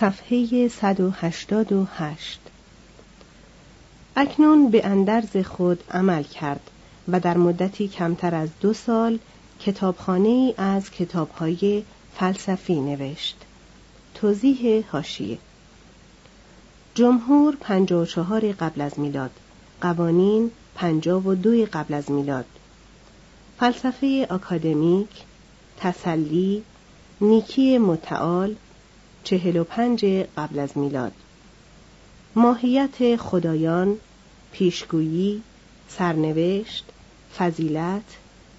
صفحه 188 اکنون به اندرز خود عمل کرد و در مدتی کمتر از دو سال کتابخانه ای از کتابهای فلسفی نوشت. توضیح هاشیه جمهور پنجاه و چهار قبل از میلاد قوانین پنجاه و دو قبل از میلاد. فلسفه اکادمیک تسلی نیکی متعال چهل و پنج قبل از میلاد ماهیت خدایان پیشگویی سرنوشت فضیلت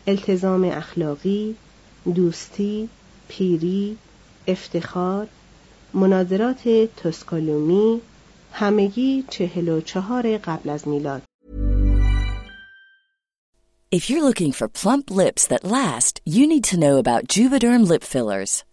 التزام اخلاقی دوستی پیری افتخار مناظرات توسکالومی همگی چهل و چهار قبل از میلاد If you're looking for plump lips that last, you need to know about Juvederm lip fillers.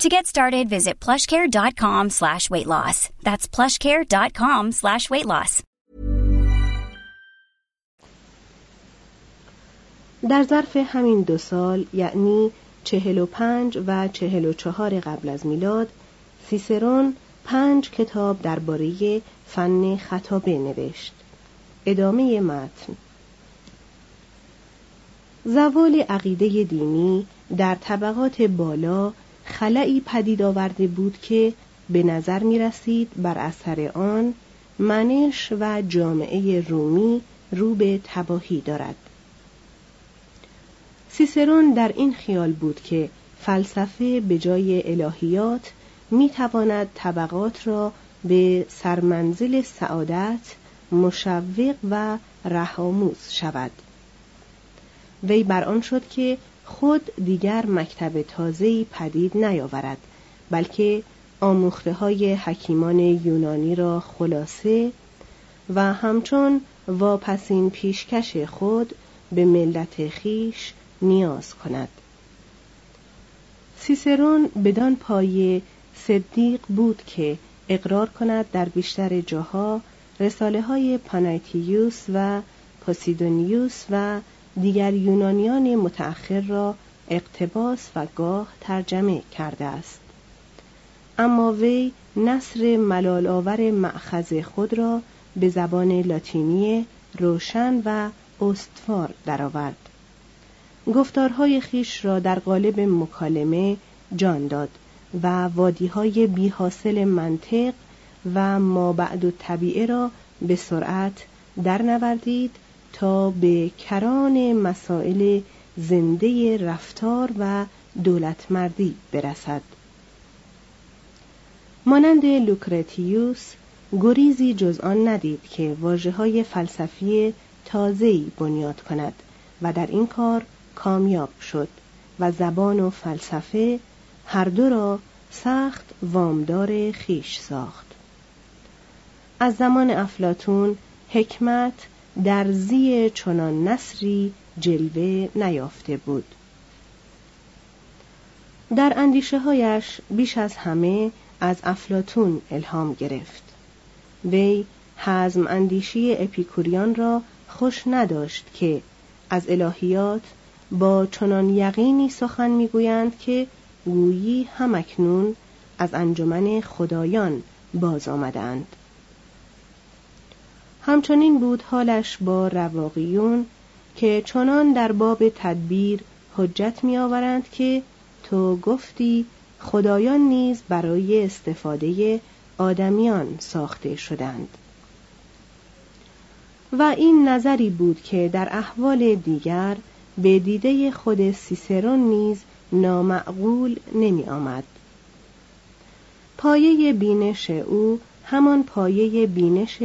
To get started, visit plushcare.com slash weight loss. That's plushcare.com slash weight loss. در ظرف همین دو سال یعنی چهل و پنج و چهل و چهار قبل از میلاد سیسرون پنج کتاب درباره فن خطابه نوشت ادامه متن زوال عقیده دینی در طبقات بالا خلعی پدید آورده بود که به نظر می رسید بر اثر آن منش و جامعه رومی رو به تباهی دارد. سیسرون در این خیال بود که فلسفه به جای الهیات می تواند طبقات را به سرمنزل سعادت مشوق و رهاموز شود. وی بر آن شد که خود دیگر مکتب تازه‌ای پدید نیاورد بلکه آموخته های حکیمان یونانی را خلاصه و همچون واپسین پیشکش خود به ملت خیش نیاز کند. سیسرون بدان پایه صدیق بود که اقرار کند در بیشتر جاها رساله های پانایتیوس و پوسیدونیوس و دیگر یونانیان متأخر را اقتباس و گاه ترجمه کرده است. اما وی نصر ملال آور معخذ خود را به زبان لاتینی روشن و استوار درآورد. گفتارهای خیش را در قالب مکالمه جان داد و وادیهای بی حاصل منطق و ما بعد و طبیعه را به سرعت در نوردید تا به کران مسائل زنده رفتار و دولتمردی برسد. مانند لوکرتیوس گریزی جز آن ندید که واجه های فلسفی تازه‌ای بنیاد کند و در این کار کامیاب شد و زبان و فلسفه هر دو را سخت وامدار خیش ساخت. از زمان افلاتون حکمت در زی چنان نصری جلوه نیافته بود. در اندیشه هایش بیش از همه از افلاتون الهام گرفت. وی حزم اندیشی اپیکوریان را خوش نداشت که از الهیات با چنان یقینی سخن می‌گویند که گویی همکنون از انجمن خدایان باز آمدند. همچنین بود حالش با رواقیون که چنان در باب تدبیر حجت می آورند که تو گفتی خدایان نیز برای استفاده آدمیان ساخته شدند و این نظری بود که در احوال دیگر به دیده خود سیسرون نیز نامعقول نمی آمد. پایه بینش او همان پایه بینش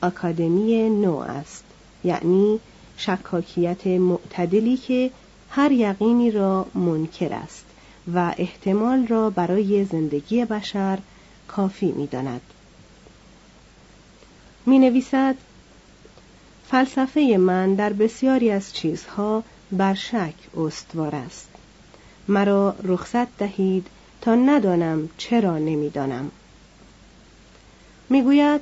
آکادمی نو است. یعنی شکاکیت معتدلی که هر یقینی را منکر است و احتمال را برای زندگی بشر کافی می داند. می نویسد فلسفه من در بسیاری از چیزها بر شک استوار است. مرا رخصت دهید تا ندانم چرا نمی‌دانم. می‌گوید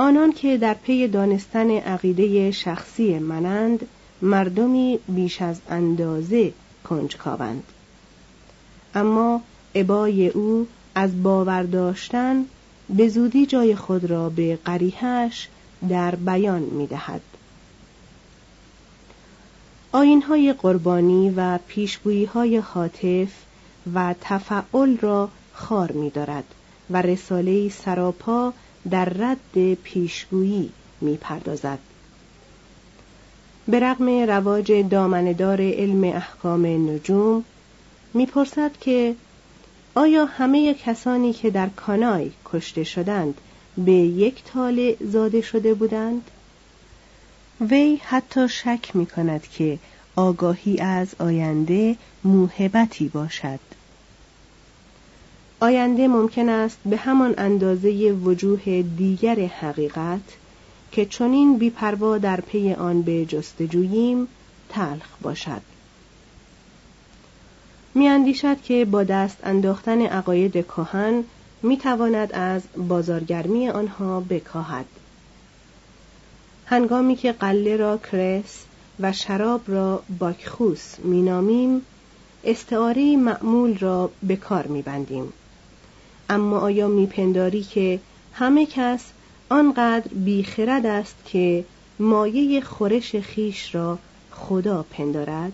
آنان که در پی دانستن عقیده شخصی منند مردمی بیش از اندازه کنجکاوند اما عبای او از باور داشتن به زودی جای خود را به قریحش در بیان می دهد. آین های قربانی و پیشگویی های حاطف و تفعل را خار می دارد و رساله سراپا در رد پیشگویی می پردازد. به رغم رواج دامندار علم احکام نجوم می‌پرسد که آیا همه کسانی که در کانای کشته شدند به یک تاله زاده شده بودند؟ وی حتی شک می کند که آگاهی از آینده موهبتی باشد آینده ممکن است به همان اندازه وجوه دیگر حقیقت که چنین بیپروا در پی آن به جستجوییم تلخ باشد. میاندیشد که با دست انداختن عقاید کهن می‌تواند از بازارگرمی آنها بکاهد. هنگامی که قله را کرس و شراب را باکخوس مینامیم استعاره معمول را به کار میبندیم. اما آیا میپنداری که همه کس آنقدر بیخرد است که مایه خورش خیش را خدا پندارد؟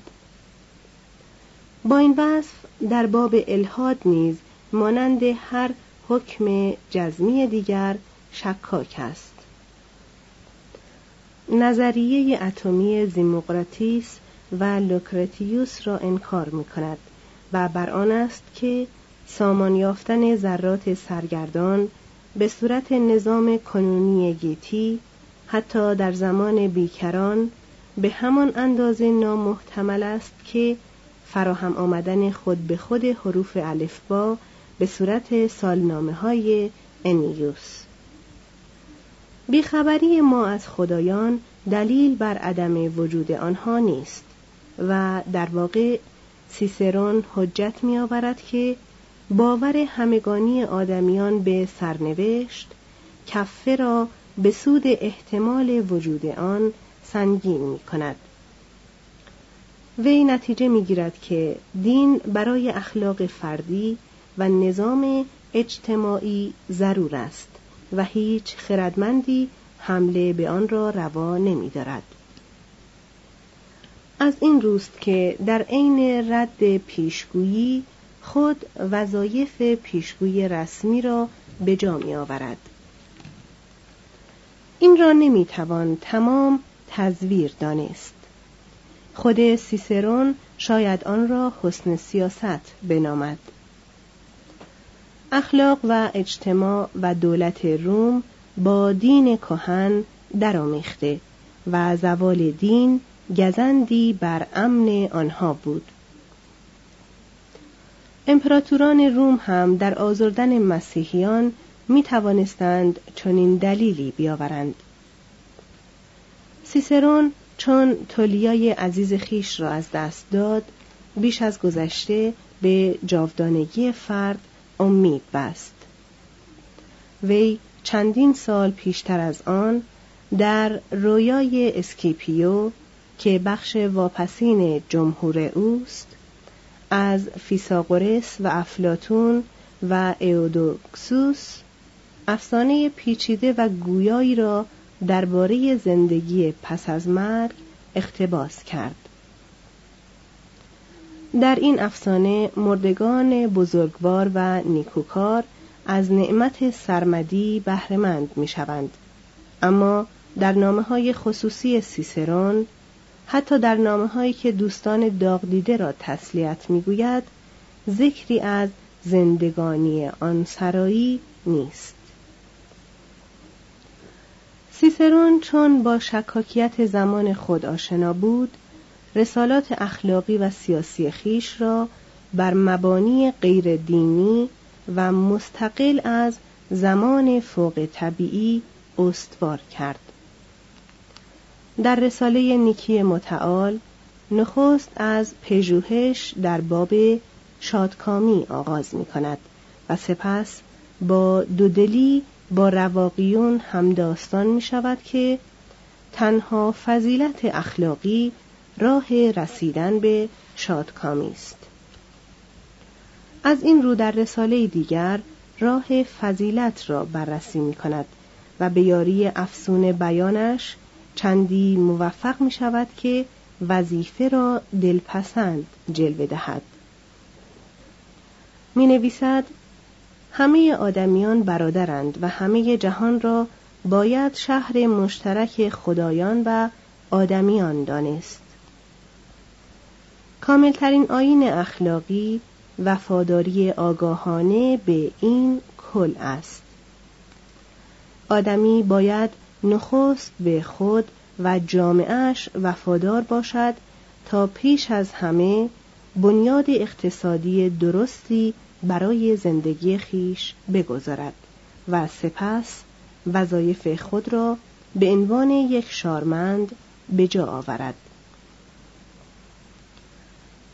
با این وصف در باب الهاد نیز مانند هر حکم جزمی دیگر شکاک است. نظریه اتمی زیموقراتیس و لوکرتیوس را انکار می کند و بر آن است که سامان یافتن ذرات سرگردان به صورت نظام کنونی گیتی حتی در زمان بیکران به همان اندازه نامحتمل است که فراهم آمدن خود به خود حروف الفبا به صورت سالنامه های انیوس. بیخبری ما از خدایان دلیل بر عدم وجود آنها نیست و در واقع سیسرون حجت می آورد که باور همگانی آدمیان به سرنوشت کفه را به سود احتمال وجود آن سنگین می کند. وی نتیجه می گیرد که دین برای اخلاق فردی و نظام اجتماعی ضرور است و هیچ خردمندی حمله به آن را روا نمی دارد. از این روست که در عین رد پیشگویی خود وظایف پیشگوی رسمی را به جا می آورد. این را نمی توان تمام تزویر دانست. خود سیسرون شاید آن را حسن سیاست بنامد. اخلاق و اجتماع و دولت روم با دین کهن درآمیخته و زوال دین گزندی بر امن آنها بود امپراتوران روم هم در آزردن مسیحیان می توانستند چنین دلیلی بیاورند. سیسرون چون تولیای عزیز خیش را از دست داد بیش از گذشته به جاودانگی فرد امید بست. وی چندین سال پیشتر از آن در رویای اسکیپیو که بخش واپسین جمهور اوست از فیساغورس و افلاتون و ایودوکسوس افسانه پیچیده و گویایی را درباره زندگی پس از مرگ اقتباس کرد در این افسانه مردگان بزرگوار و نیکوکار از نعمت سرمدی بهرهمند می شوند. اما در نامه های خصوصی سیسرون حتی در نامه هایی که دوستان داغ دیده را تسلیت می‌گوید ذکری از زندگانی آن سرایی نیست. سیسرون چون با شکاکیت زمان خود آشنا بود رسالات اخلاقی و سیاسی خیش را بر مبانی غیر دینی و مستقل از زمان فوق طبیعی استوار کرد. در رساله نیکی متعال نخست از پژوهش در باب شادکامی آغاز می کند و سپس با دودلی با رواقیون همداستان می شود که تنها فضیلت اخلاقی راه رسیدن به شادکامی است. از این رو در رساله دیگر راه فضیلت را بررسی می کند و به یاری افسون بیانش چندی موفق می شود که وظیفه را دلپسند جلوه دهد. می نویسد همه آدمیان برادرند و همه جهان را باید شهر مشترک خدایان و آدمیان دانست. کاملترین آین اخلاقی وفاداری آگاهانه به این کل است. آدمی باید نخست به خود و جامعهش وفادار باشد تا پیش از همه بنیاد اقتصادی درستی برای زندگی خیش بگذارد و سپس وظایف خود را به عنوان یک شارمند به جا آورد.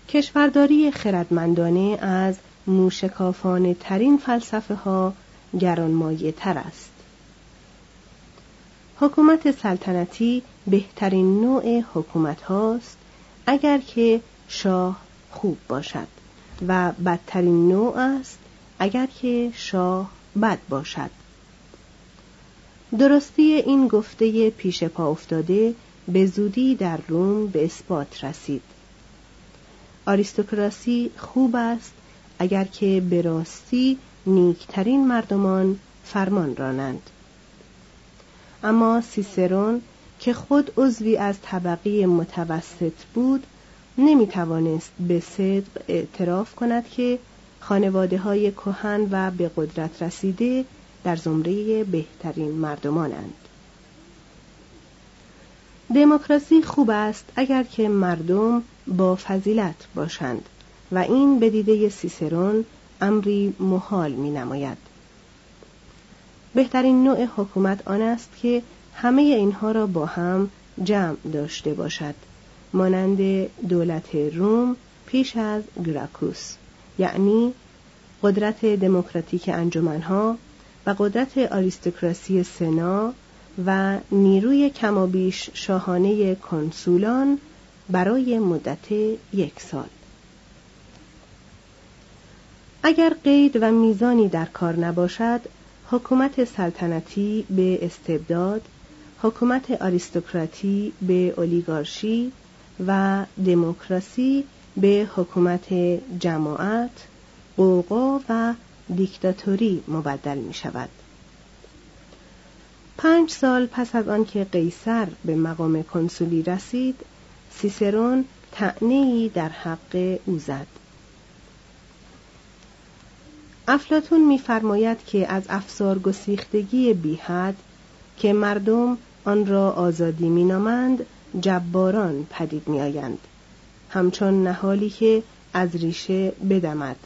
کشورداری خردمندانه از موشکافانه ترین فلسفه ها گرانمایه تر است. حکومت سلطنتی بهترین نوع حکومت هاست اگر که شاه خوب باشد و بدترین نوع است اگر که شاه بد باشد. درستی این گفته پیش پا افتاده به زودی در روم به اثبات رسید. آریستوکراسی خوب است اگر که به راستی نیکترین مردمان فرمان رانند. اما سیسرون که خود عضوی از طبقه متوسط بود نمی توانست به صدق اعتراف کند که خانواده های کهن و به قدرت رسیده در زمره بهترین مردمانند دموکراسی خوب است اگر که مردم با فضیلت باشند و این به دیده سیسرون امری محال می نماید. بهترین نوع حکومت آن است که همه اینها را با هم جمع داشته باشد مانند دولت روم پیش از گراکوس یعنی قدرت دموکراتیک انجمنها و قدرت آریستوکراسی سنا و نیروی کمابیش شاهانه کنسولان برای مدت یک سال. اگر قید و میزانی در کار نباشد حکومت سلطنتی به استبداد حکومت آریستوکراتی به اولیگارشی و دموکراسی به حکومت جماعت قوقا و دیکتاتوری مبدل می شود. پنج سال پس از آنکه قیصر به مقام کنسولی رسید سیسرون تعنی در حق او زد. افلاتون میفرماید که از افسار گسیختگی بیحد که مردم آن را آزادی مینامند جباران پدید میآیند. همچون نهالی که از ریشه بدمد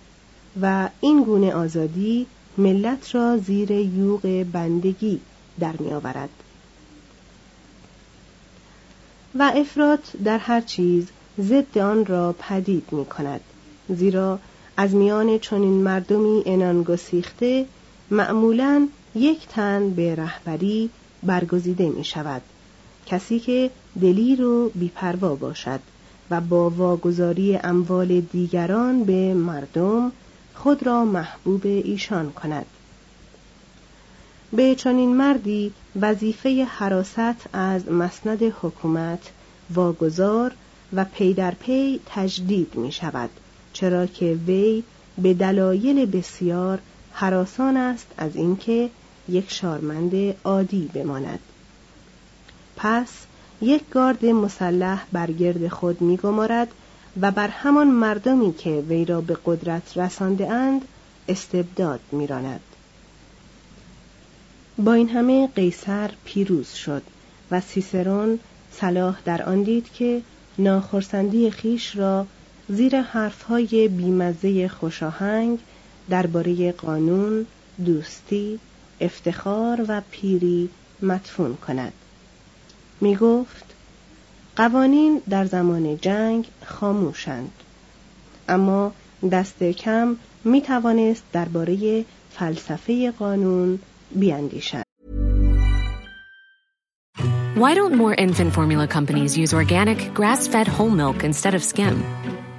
و این گونه آزادی ملت را زیر یوغ بندگی در میآورد. و افراط در هر چیز ضد آن را پدید می کند زیرا از میان چنین مردمی انان گسیخته معمولا یک تن به رهبری برگزیده می شود کسی که دلیر و بیپروا باشد و با واگذاری اموال دیگران به مردم خود را محبوب ایشان کند. به چنین مردی وظیفه حراست از مسند حکومت واگذار و پی در پی تجدید می شود چرا که وی به دلایل بسیار حراسان است از اینکه یک شارمند عادی بماند. پس یک گارد مسلح بر گرد خود میگمارد و بر همان مردمی که وی را به قدرت رسانده اند استبداد میراند. با این همه قیصر پیروز شد و سیسرون صلاح در آن دید که ناخرسندی خیش را زیر حرفهای بیمزه خوشاهنگ درباره قانون، دوستی، افتخار و پیری مدفون کند. می گفت قوانین در زمان جنگ خاموشند اما دست کم می توانست درباره فلسفه قانون بیاندیشد. Why don't more infant formula companies use organic, grass-fed whole milk instead of skim?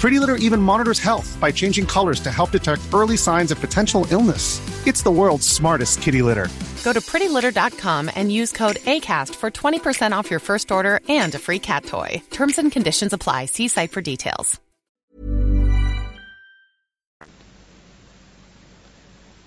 Pretty Litter even monitors health by changing colors to help detect early signs of potential illness. It's the world's smartest kitty litter. Go to prettylitter.com and use code ACAST for 20% off your first order and a free cat toy. Terms and conditions apply. See site for details.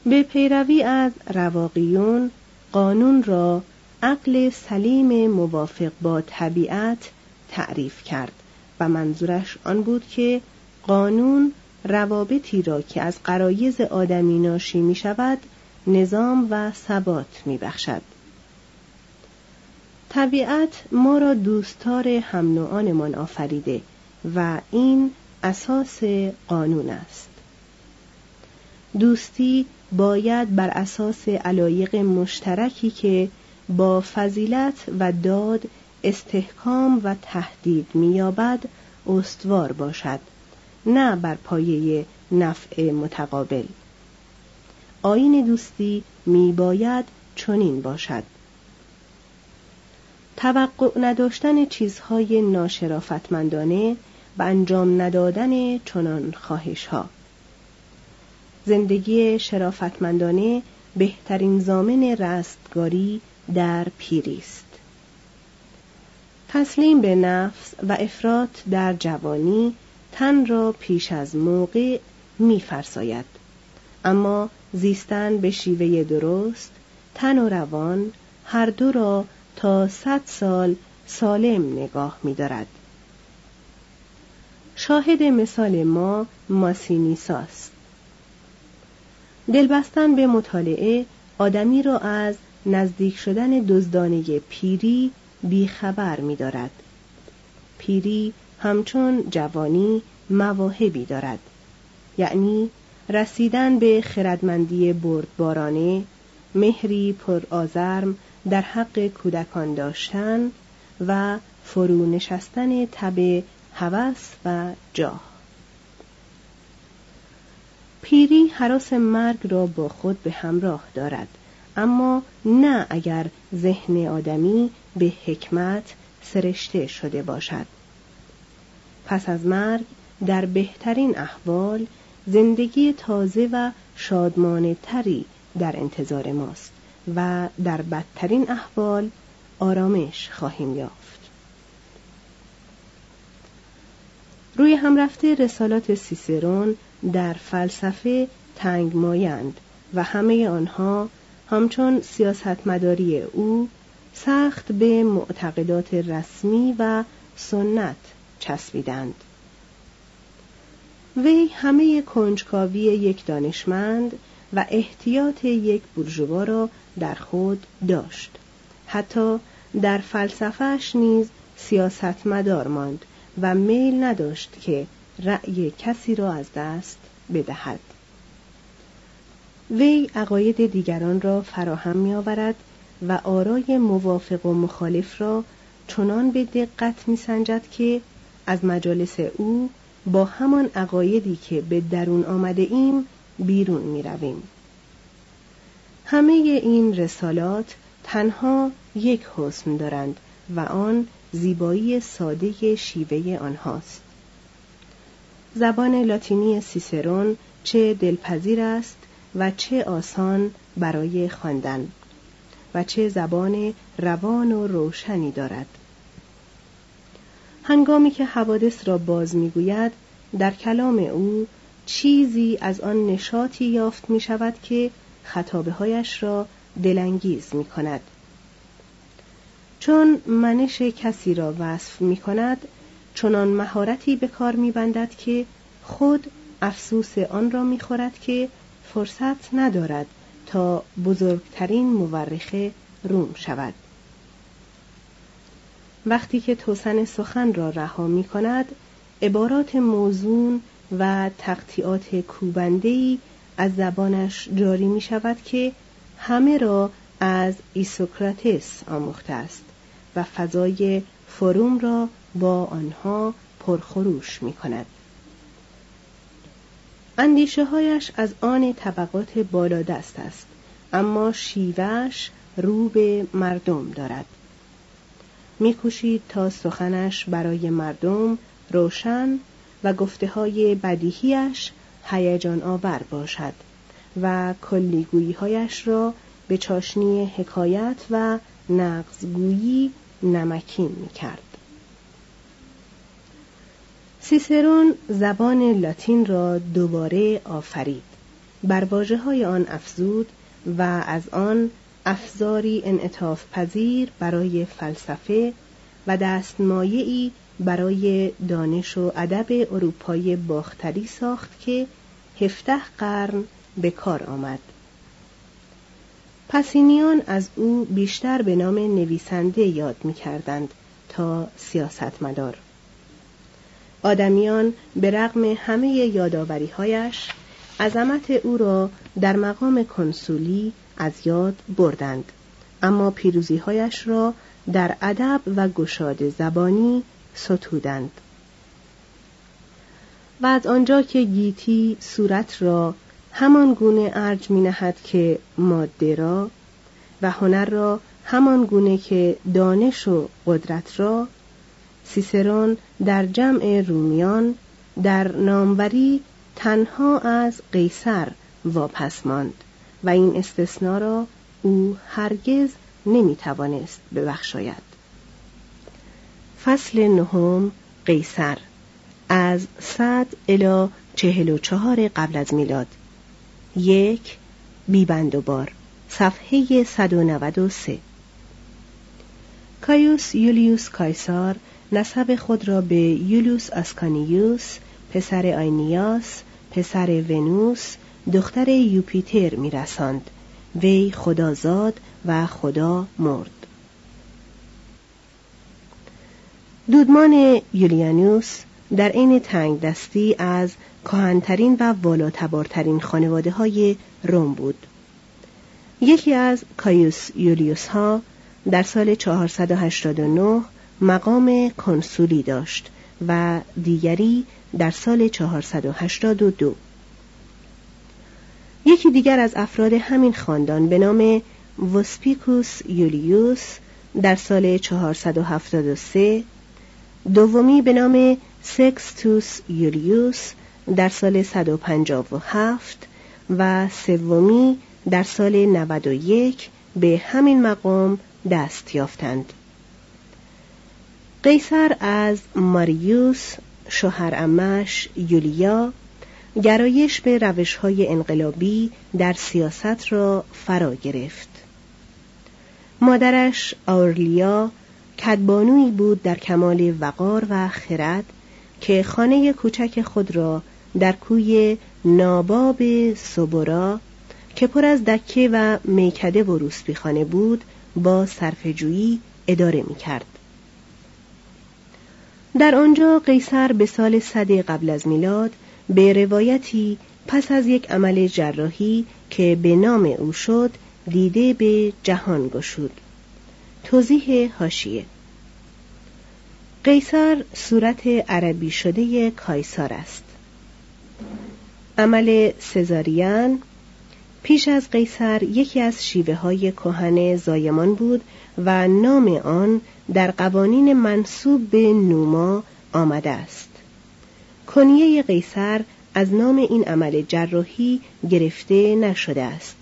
به پیروی از رواقیون قانون را عقل سلیم موافق با طبیعت تعریف کرد و منظورش آن بود که قانون روابطی را که از قرایز آدمی ناشی می شود نظام و ثبات می بخشد. طبیعت ما را دوستار هم نوعانمان آفریده و این اساس قانون است. دوستی باید بر اساس علایق مشترکی که با فضیلت و داد استحکام و تهدید مییابد استوار باشد نه بر پایه نفع متقابل. آین دوستی می باید چنین باشد. توقع نداشتن چیزهای ناشرافتمندانه و انجام ندادن چنان خواهش ها زندگی شرافتمندانه بهترین زامن رستگاری در پیری است. تسلیم به نفس و افراط در جوانی تن را پیش از موقع میفرساید اما زیستن به شیوه درست تن و روان هر دو را تا صد سال سالم نگاه می‌دارد. شاهد مثال ما ماسینیساست دلبستن به مطالعه آدمی را از نزدیک شدن دزدانه پیری بیخبر می‌دارد. پیری همچون جوانی مواهبی دارد. یعنی رسیدن به خردمندی بردبارانه مهری پر آزرم در حق کودکان داشتن و فرو نشستن تب هوس و جاه. پیری حراس مرگ را با خود به همراه دارد. اما نه اگر ذهن آدمی به حکمت سرشته شده باشد. پس از مرگ در بهترین احوال زندگی تازه و شادمانه تری در انتظار ماست و در بدترین احوال آرامش خواهیم یافت. روی هم رفته رسالات سیسرون در فلسفه تنگ مایند و همه آنها همچون سیاستمداری او سخت به معتقدات رسمی و سنت چسبیدند. وی همه کنجکاوی یک دانشمند و احتیاط یک بورژوا را در خود داشت. حتی در فلسفهش نیز سیاستمدار ماند و میل نداشت که رأی کسی را از دست بدهد. وی عقاید دیگران را فراهم می آورد و آرای موافق و مخالف را چنان به دقت می سنجد که از مجالس او با همان عقایدی که به درون آمده ایم بیرون می رویم. همه این رسالات تنها یک حسن دارند و آن زیبایی ساده شیوه آنهاست. زبان لاتینی سیسرون چه دلپذیر است و چه آسان برای خواندن و چه زبان روان و روشنی دارد. هنگامی که حوادث را باز می‌گوید در کلام او چیزی از آن نشاطی یافت می شود که خطابه هایش را دلانگیز می کند. چون منش کسی را وصف می کند چنان مهارتی به کار می بندد که خود افسوس آن را می خورد که فرصت ندارد تا بزرگترین مورخه روم شود. وقتی که توسن سخن را رها می کند عبارات موزون و تقطیعات کوبندهی از زبانش جاری می شود که همه را از ایسوکراتس آموخته است و فضای فروم را با آنها پرخروش می کند. اندیشه هایش از آن طبقات بالادست است اما شیوهش رو به مردم دارد میکوشید تا سخنش برای مردم روشن و گفته های بدیهیش هیجان آور باشد و کلیگویی هایش را به چاشنی حکایت و نقضگویی نمکین می کرد. سیسرون زبان لاتین را دوباره آفرید. بر واجه های آن افزود و از آن افزاری انعطاف پذیر برای فلسفه و دستمایعی برای دانش و ادب اروپای باختری ساخت که هفته قرن به کار آمد. پسینیان از او بیشتر به نام نویسنده یاد می کردند تا سیاستمدار. آدمیان به رغم همه یادآوریهایش عظمت او را در مقام کنسولی از یاد بردند. اما پیروزیهایش را در ادب و گشاد زبانی ستودند. و از آنجا که گیتی صورت را همان گونه ارج می نهد که ماده را و هنر را همان گونه که دانش و قدرت را سیسرون در جمع رومیان در ناموری تنها از قیصر واپس ماند و این استثنا را او هرگز نمی توانست ببخشاید. فصل نهم قیصر از صد الی چهل و چهار قبل از میلاد. یک بیبند و بار صفحه 193 کایوس یولیوس کایسار نسب خود را به یولیوس اسکانیوس پسر آینیاس پسر ونوس دختر یوپیتر میرساند. وی خدازاد و خدا مرد. دودمان یولیانوس در عین تنگ دستی از کهنترین و والاتبارترین خانواده های روم بود. یکی از کایوس یولیوس ها در سال 489 مقام کنسولی داشت و دیگری در سال 482 یکی دیگر از افراد همین خاندان به نام وسپیکوس یولیوس در سال 473 دومی به نام سکستوس یولیوس در سال 157 و سومی در سال 91 به همین مقام دست یافتند. قیصر از ماریوس شوهر امش یولیا گرایش به روش های انقلابی در سیاست را فرا گرفت مادرش آورلیا کدبانوی بود در کمال وقار و خرد که خانه کوچک خود را در کوی ناباب سبورا که پر از دکه و میکده و روسپیخانه بود با صرفجویی اداره می کرد. در آنجا قیصر به سال صد قبل از میلاد به روایتی پس از یک عمل جراحی که به نام او شد دیده به جهان گشود. توضیح هاشیه قیصر صورت عربی شده کایسار است. عمل سزاریان پیش از قیصر یکی از شیوه های کهن زایمان بود و نام آن در قوانین منصوب به نوما آمده است. کنیه قیصر از نام این عمل جراحی گرفته نشده است.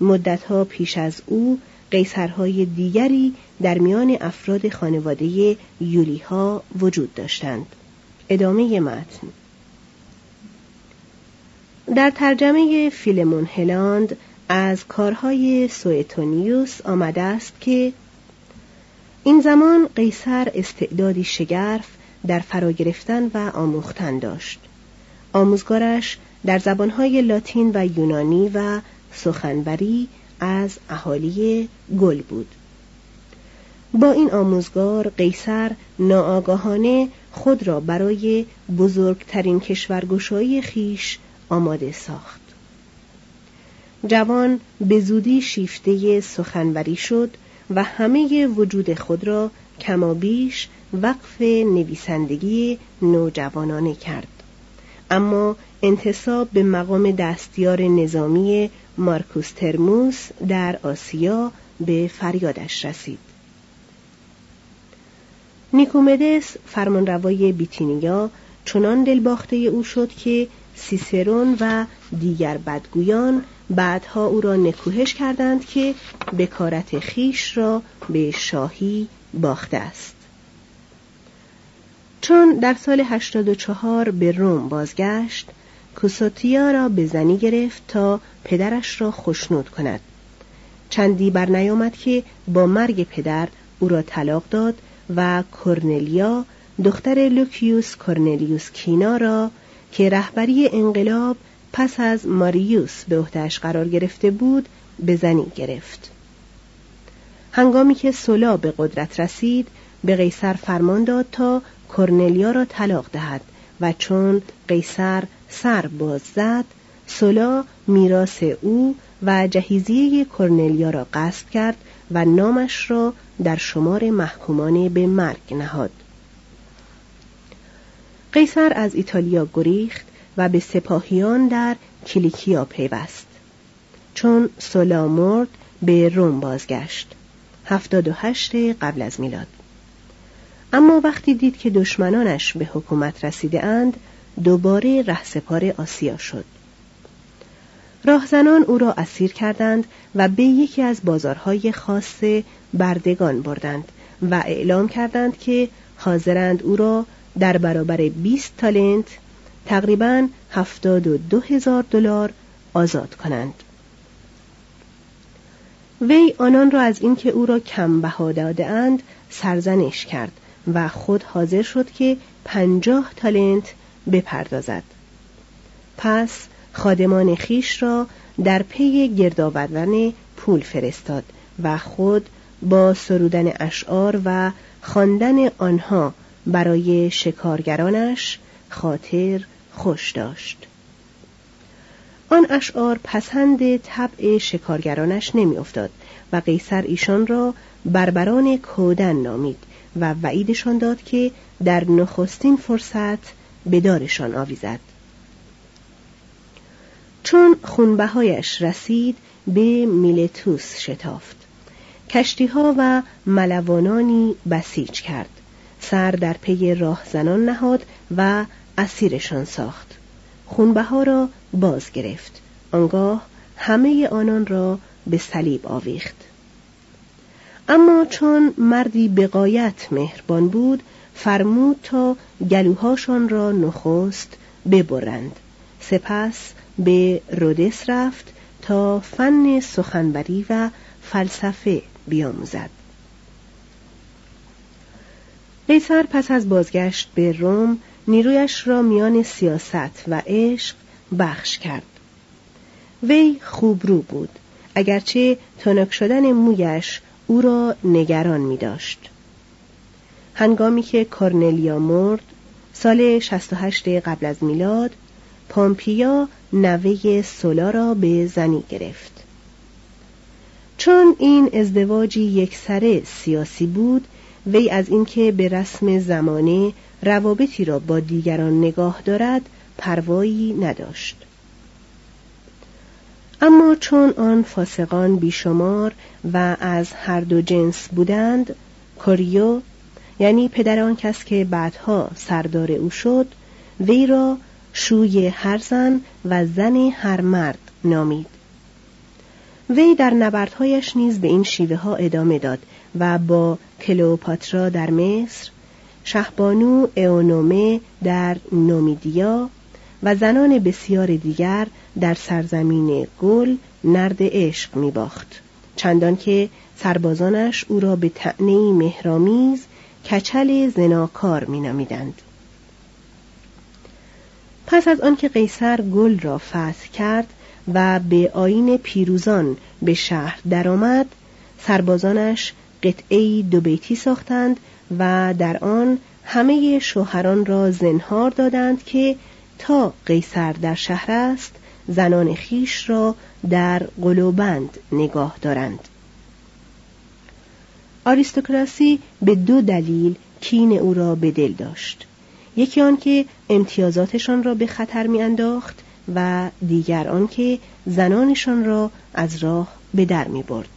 مدتها پیش از او قیصرهای دیگری در میان افراد خانواده یولیها وجود داشتند. ادامه متن. در ترجمه فیلمون هلاند از کارهای سوئتونیوس آمده است که این زمان قیصر استعدادی شگرف در فرا گرفتن و آموختن داشت. آموزگارش در زبانهای لاتین و یونانی و سخنوری از اهالی گل بود. با این آموزگار قیصر ناآگاهانه خود را برای بزرگترین کشورگشایی خیش آماده ساخت. جوان به زودی شیفته سخنوری شد و همه وجود خود را کمابیش وقف نویسندگی نوجوانانه کرد. اما انتصاب به مقام دستیار نظامی مارکوس ترموس در آسیا به فریادش رسید. نیکومدس فرمانروای بیتینیا چنان دلباخته او شد که سیسرون و دیگر بدگویان بعدها او را نکوهش کردند که بکارت خیش را به شاهی باخته است. چون در سال 84 به روم بازگشت کوسوتیا را به زنی گرفت تا پدرش را خشنود کند. چندی بر نیامد که با مرگ پدر او را طلاق داد و کرنلیا دختر لوکیوس کرنلیوس کینا را که رهبری انقلاب پس از ماریوس به عهدهش قرار گرفته بود به زنی گرفت. هنگامی که سولا به قدرت رسید به قیصر فرمان داد تا کرنلیا را طلاق دهد و چون قیصر سر باز زد سولا میراث او و جهیزیه کرنلیا را قصد کرد و نامش را در شمار محکومان به مرگ نهاد. قیصر از ایتالیا گریخت و به سپاهیان در کلیکیا پیوست. چون سولا مرد به روم بازگشت. هفتاد و هشت قبل از میلاد. اما وقتی دید که دشمنانش به حکومت رسیده اند دوباره رهسپار آسیا شد. راهزنان او را اسیر کردند و به یکی از بازارهای خاص بردگان بردند و اعلام کردند که حاضرند او را در برابر 20 تالنت تقریبا هفتاد و دو هزار دلار آزاد کنند. وی آنان را از اینکه او را کم بها اند سرزنش کرد و خود حاضر شد که پنجاه تالنت بپردازد. پس خادمان خیش را در پی گردآوردن پول فرستاد و خود با سرودن اشعار و خواندن آنها برای شکارگرانش خاطر خوش داشت. آن اشعار پسند طبع شکارگرانش نمیافتاد و قیصر ایشان را بربران کودن نامید و وعیدشان داد که در نخستین فرصت به دارشان آویزد. چون خونبهایش رسید به میلتوس شتافت. کشتیها و ملوانانی بسیج کرد. سر در پی راهزنان نهاد و اسیرشان ساخت. خونبها را باز گرفت. آنگاه همه آنان را به صلیب آویخت. اما چون مردی بقایت مهربان بود فرمود تا گلوهاشان را نخست ببرند. سپس به رودس رفت تا فن سخنوری و فلسفه بیاموزد. قیصر پس از بازگشت به روم نیرویش را میان سیاست و عشق بخش کرد وی خوبرو بود اگرچه تنک شدن مویش او را نگران می داشت. هنگامی که کورنلیا مرد سال 68 قبل از میلاد پامپیا نوه سولا را به زنی گرفت چون این ازدواجی یک سره سیاسی بود وی از اینکه به رسم زمانه روابطی را با دیگران نگاه دارد پروایی نداشت. اما چون آن فاسقان بیشمار و از هر دو جنس بودند کوریو یعنی پدر آن کس که بعدها سردار او شد وی را شوی هر زن و زن هر مرد نامید. وی در نبردهایش نیز به این شیوه ها ادامه داد و با کلوپاترا در مصر شهبانو اونومه در نومیدیا و زنان بسیار دیگر در سرزمین گل نرد عشق می باخت چندان که سربازانش او را به تعنی مهرامیز کچل زناکار می نمیدند. پس از آنکه قیصر گل را فتح کرد و به آین پیروزان به شهر درآمد. سربازانش قطعه دو بیتی ساختند و در آن همه شوهران را زنهار دادند که تا قیصر در شهر است زنان خیش را در قلوبند نگاه دارند. آریستوکراسی به دو دلیل کین او را به دل داشت. یکی آنکه امتیازاتشان را به خطر میانداخت و دیگر آنکه زنانشان را از راه به در می برد.